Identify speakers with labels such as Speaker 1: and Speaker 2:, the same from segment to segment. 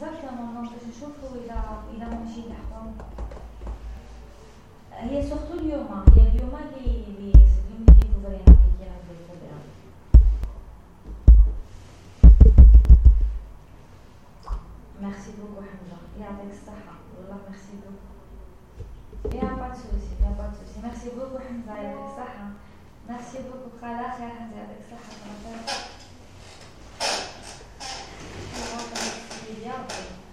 Speaker 1: بالظبط يا ماما باش نشوفوا اذا الى ماشي نحكم هي سورتو اليوم هي اليوم اللي اللي اليوم اللي في فيك يا البروغرام ميرسي بوكو حمزه يعطيك الصحه والله ميرسي بوكو يا با سوسي يا با سوسي ميرسي بوكو حمزه يعطيك الصحه ميرسي بوكو خلاص يا حمزه يعطيك الصحه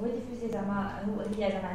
Speaker 1: Vous va diffuser dans ma...
Speaker 2: Il